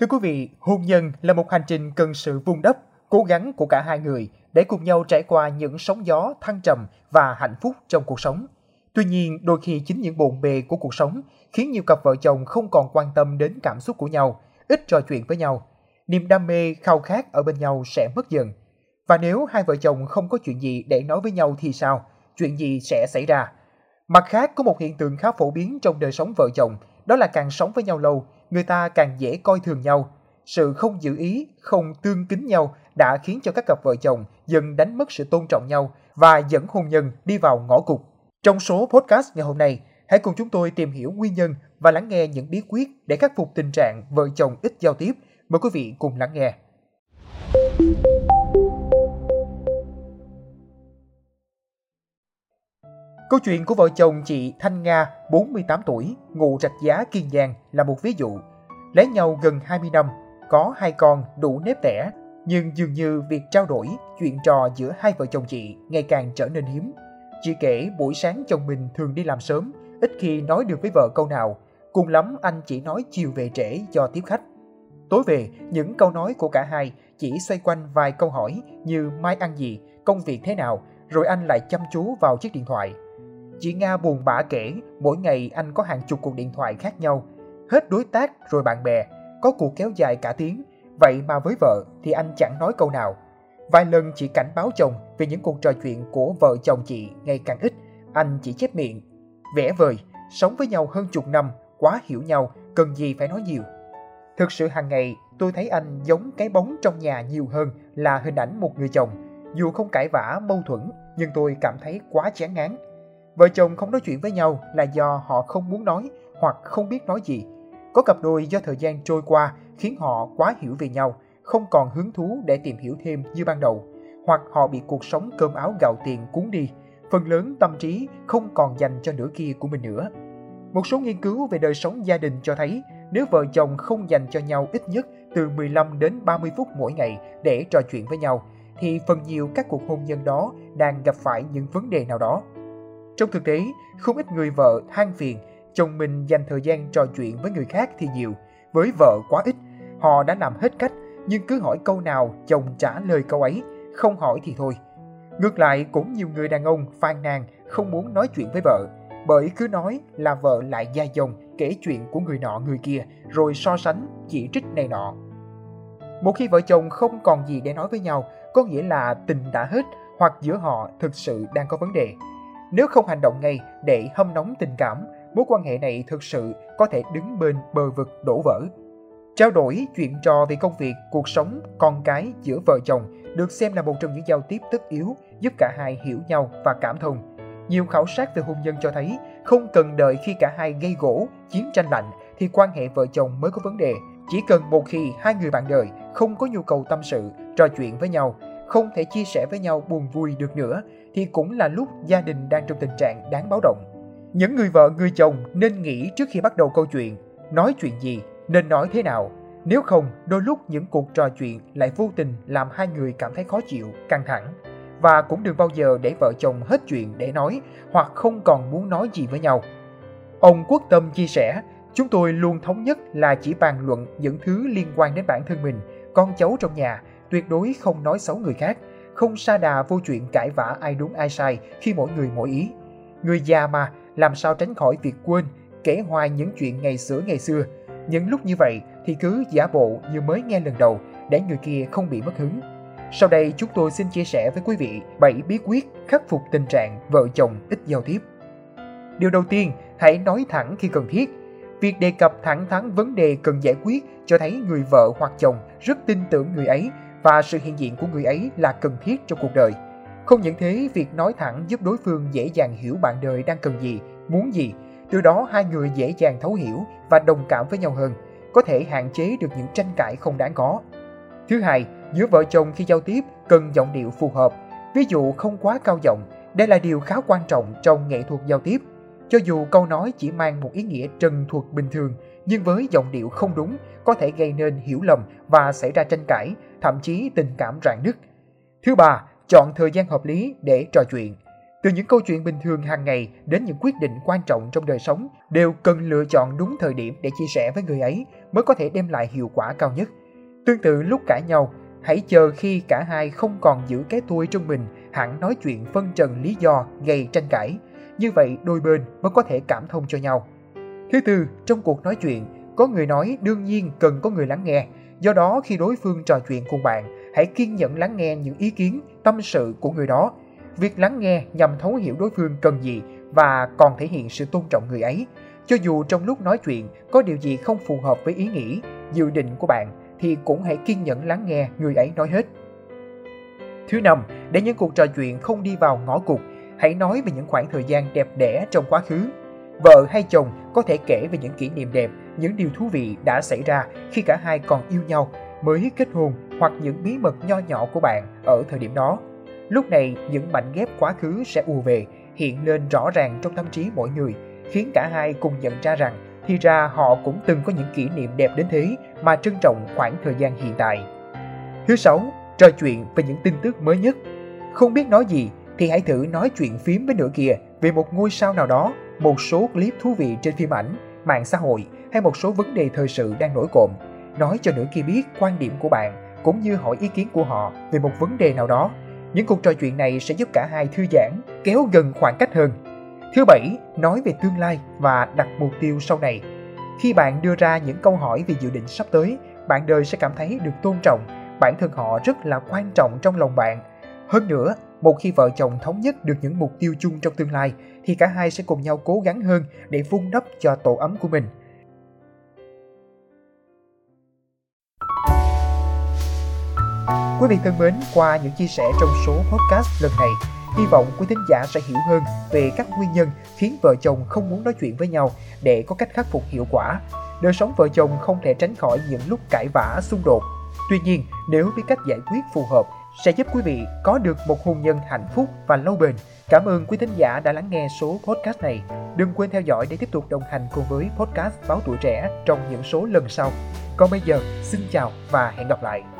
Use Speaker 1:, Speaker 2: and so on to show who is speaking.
Speaker 1: Thưa quý vị, hôn nhân là một hành trình cần sự vun đắp, cố gắng của cả hai người để cùng nhau trải qua những sóng gió thăng trầm và hạnh phúc trong cuộc sống. Tuy nhiên, đôi khi chính những bộn bề của cuộc sống khiến nhiều cặp vợ chồng không còn quan tâm đến cảm xúc của nhau, ít trò chuyện với nhau. Niềm đam mê, khao khát ở bên nhau sẽ mất dần. Và nếu hai vợ chồng không có chuyện gì để nói với nhau thì sao? Chuyện gì sẽ xảy ra? Mặt khác, có một hiện tượng khá phổ biến trong đời sống vợ chồng, đó là càng sống với nhau lâu, người ta càng dễ coi thường nhau. Sự không giữ ý, không tương kính nhau đã khiến cho các cặp vợ chồng dần đánh mất sự tôn trọng nhau và dẫn hôn nhân đi vào ngõ cụt. Trong số podcast ngày hôm nay, hãy cùng chúng tôi tìm hiểu nguyên nhân và lắng nghe những bí quyết để khắc phục tình trạng vợ chồng ít giao tiếp. Mời quý vị cùng lắng nghe. Câu chuyện của vợ chồng chị Thanh Nga, 48 tuổi, ngụ Rạch Giá, Kiên Giang là một ví dụ. Lấy nhau gần 20 năm, có hai con đủ nếp tẻ, nhưng dường như việc trao đổi, chuyện trò giữa hai vợ chồng chị ngày càng trở nên hiếm. Chị kể buổi sáng chồng mình thường đi làm sớm, ít khi nói được với vợ câu nào, cùng lắm anh chỉ nói chiều về trễ do tiếp khách. Tối về, những câu nói của cả hai chỉ xoay quanh vài câu hỏi như mai ăn gì, công việc thế nào, rồi anh lại chăm chú vào chiếc điện thoại. Chị Nga buồn bã kể, mỗi ngày anh có hàng chục cuộc điện thoại khác nhau, hết đối tác rồi bạn bè, có cuộc kéo dài cả tiếng, vậy mà với vợ thì anh chẳng nói câu nào. Vài lần chị cảnh báo chồng về những cuộc trò chuyện của vợ chồng chị ngày càng ít, anh chỉ chép miệng. Vẽ vời, sống với nhau hơn chục năm, quá hiểu nhau, cần gì phải nói nhiều. Thực sự hàng ngày tôi thấy anh giống cái bóng trong nhà nhiều hơn là hình ảnh một người chồng. Dù không cãi vã, mâu thuẫn, nhưng tôi cảm thấy quá chán ngán. Vợ chồng không nói chuyện với nhau là do họ không muốn nói hoặc không biết nói gì. Có cặp đôi do thời gian trôi qua khiến họ quá hiểu về nhau, không còn hứng thú để tìm hiểu thêm như ban đầu, hoặc họ bị cuộc sống cơm áo gạo tiền cuốn đi, phần lớn tâm trí không còn dành cho nửa kia của mình nữa. Một số nghiên cứu về đời sống gia đình cho thấy, nếu vợ chồng không dành cho nhau ít nhất từ 15 đến 30 phút mỗi ngày để trò chuyện với nhau, thì phần nhiều các cuộc hôn nhân đó đang gặp phải những vấn đề nào đó. Trong thực tế, không ít người vợ than phiền chồng mình dành thời gian trò chuyện với người khác thì nhiều, với vợ quá ít. Họ đã làm hết cách, nhưng cứ hỏi câu nào chồng trả lời câu ấy, không hỏi thì thôi. Ngược lại, cũng nhiều người đàn ông phàn nàn không muốn nói chuyện với vợ, bởi cứ nói là vợ lại da dòng kể chuyện của người nọ người kia, rồi so sánh, chỉ trích này nọ. Một khi vợ chồng không còn gì để nói với nhau, có nghĩa là tình đã hết hoặc giữa họ thực sự đang có vấn đề. Nếu không hành động ngay để hâm nóng tình cảm, mối quan hệ này thực sự có thể đứng bên bờ vực đổ vỡ. Trao đổi chuyện trò về công việc, cuộc sống, con cái giữa vợ chồng được xem là một trong những giao tiếp tất yếu giúp cả hai hiểu nhau và cảm thông. Nhiều khảo sát về hôn nhân cho thấy không cần đợi khi cả hai gây gỗ, chiến tranh lạnh thì quan hệ vợ chồng mới có vấn đề. Chỉ cần một khi hai người bạn đời không có nhu cầu tâm sự, trò chuyện với nhau, không thể chia sẻ với nhau buồn vui được nữa thì cũng là lúc gia đình đang trong tình trạng đáng báo động. Những người vợ, người chồng nên nghĩ trước khi bắt đầu câu chuyện, nói chuyện gì, nên nói thế nào. Nếu không, đôi lúc những cuộc trò chuyện lại vô tình làm hai người cảm thấy khó chịu, căng thẳng. Và cũng đừng bao giờ để vợ chồng hết chuyện để nói hoặc không còn muốn nói gì với nhau. Ông Quốc Tâm chia sẻ, chúng tôi luôn thống nhất là chỉ bàn luận những thứ liên quan đến bản thân mình, con cháu trong nhà, tuyệt đối không nói xấu người khác, không sa đà vô chuyện cãi vã ai đúng ai sai khi mỗi người mỗi ý. Người già mà, làm sao tránh khỏi việc quên, kể hoài những chuyện ngày xưa ngày xưa. Những lúc như vậy thì cứ giả bộ như mới nghe lần đầu để người kia không bị mất hứng. Sau đây chúng tôi xin chia sẻ với quý vị 7 bí quyết khắc phục tình trạng vợ chồng ít giao tiếp. Điều đầu tiên, hãy nói thẳng khi cần thiết. Việc đề cập thẳng thắn vấn đề cần giải quyết cho thấy người vợ hoặc chồng rất tin tưởng người ấy và sự hiện diện của người ấy là cần thiết trong cuộc đời. Không những thế, việc nói thẳng giúp đối phương dễ dàng hiểu bạn đời đang cần gì, muốn gì. Từ đó hai người dễ dàng thấu hiểu và đồng cảm với nhau hơn, có thể hạn chế được những tranh cãi không đáng có. Thứ hai, giữa vợ chồng khi giao tiếp cần giọng điệu phù hợp. Ví dụ không quá cao giọng, đây là điều khá quan trọng trong nghệ thuật giao tiếp. Cho dù câu nói chỉ mang một ý nghĩa trần thuật bình thường, nhưng với giọng điệu không đúng có thể gây nên hiểu lầm và xảy ra tranh cãi, thậm chí tình cảm rạn nứt. Thứ ba, chọn thời gian hợp lý để trò chuyện. Từ những câu chuyện bình thường hàng ngày đến những quyết định quan trọng trong đời sống đều cần lựa chọn đúng thời điểm để chia sẻ với người ấy mới có thể đem lại hiệu quả cao nhất. Tương tự lúc cãi nhau, hãy chờ khi cả hai không còn giữ cái tôi trong mình, hẳn nói chuyện phân trần lý do gây tranh cãi. Như vậy đôi bên mới có thể cảm thông cho nhau. Thứ tư, trong cuộc nói chuyện, có người nói đương nhiên cần có người lắng nghe. Do đó khi đối phương trò chuyện cùng bạn, hãy kiên nhẫn lắng nghe những ý kiến, tâm sự của người đó. Việc lắng nghe nhằm thấu hiểu đối phương cần gì và còn thể hiện sự tôn trọng người ấy. Cho dù trong lúc nói chuyện có điều gì không phù hợp với ý nghĩ, dự định của bạn thì cũng hãy kiên nhẫn lắng nghe người ấy nói hết. Thứ năm, để những cuộc trò chuyện không đi vào ngõ cụt, hãy nói về những khoảng thời gian đẹp đẽ trong quá khứ. Vợ hay chồng có thể kể về những kỷ niệm đẹp, những điều thú vị đã xảy ra khi cả hai còn yêu nhau, mới kết hôn hoặc những bí mật nho nhỏ của bạn ở thời điểm đó. Lúc này, những mảnh ghép quá khứ sẽ ùa về, hiện lên rõ ràng trong tâm trí mỗi người, khiến cả hai cùng nhận ra rằng thì ra họ cũng từng có những kỷ niệm đẹp đến thế mà trân trọng khoảng thời gian hiện tại. Thứ sáu, trò chuyện về những tin tức mới nhất. Không biết nói gì thì hãy thử nói chuyện phím với nửa kia về một ngôi sao nào đó, một số clip thú vị trên phim ảnh, mạng xã hội hay một số vấn đề thời sự đang nổi cộm. Nói cho nửa kia biết quan điểm của bạn cũng như hỏi ý kiến của họ về một vấn đề nào đó. Những cuộc trò chuyện này sẽ giúp cả hai thư giãn, kéo gần khoảng cách hơn Thứ bảy, nói về tương lai và đặt mục tiêu sau này. Khi bạn đưa ra những câu hỏi về dự định sắp tới, bạn đời sẽ cảm thấy được tôn trọng, bản thân họ rất là quan trọng trong lòng bạn. Hơn nữa, một khi vợ chồng thống nhất được những mục tiêu chung trong tương lai thì cả hai sẽ cùng nhau cố gắng hơn để vun đắp cho tổ ấm của mình. Quý vị thân mến, qua những chia sẻ trong số podcast lần này, Hy vọng quý thính giả sẽ hiểu hơn về các nguyên nhân khiến vợ chồng không muốn nói chuyện với nhau để có cách khắc phục hiệu quả. Đời sống vợ chồng không thể tránh khỏi những lúc cãi vã, xung đột. Tuy nhiên, nếu biết cách giải quyết phù hợp sẽ giúp quý vị có được một hôn nhân hạnh phúc và lâu bền. Cảm ơn quý thính giả đã lắng nghe số podcast này. Đừng quên theo dõi để tiếp tục đồng hành cùng với podcast Báo Tuổi Trẻ trong những số lần sau. Còn bây giờ, xin chào và hẹn gặp lại.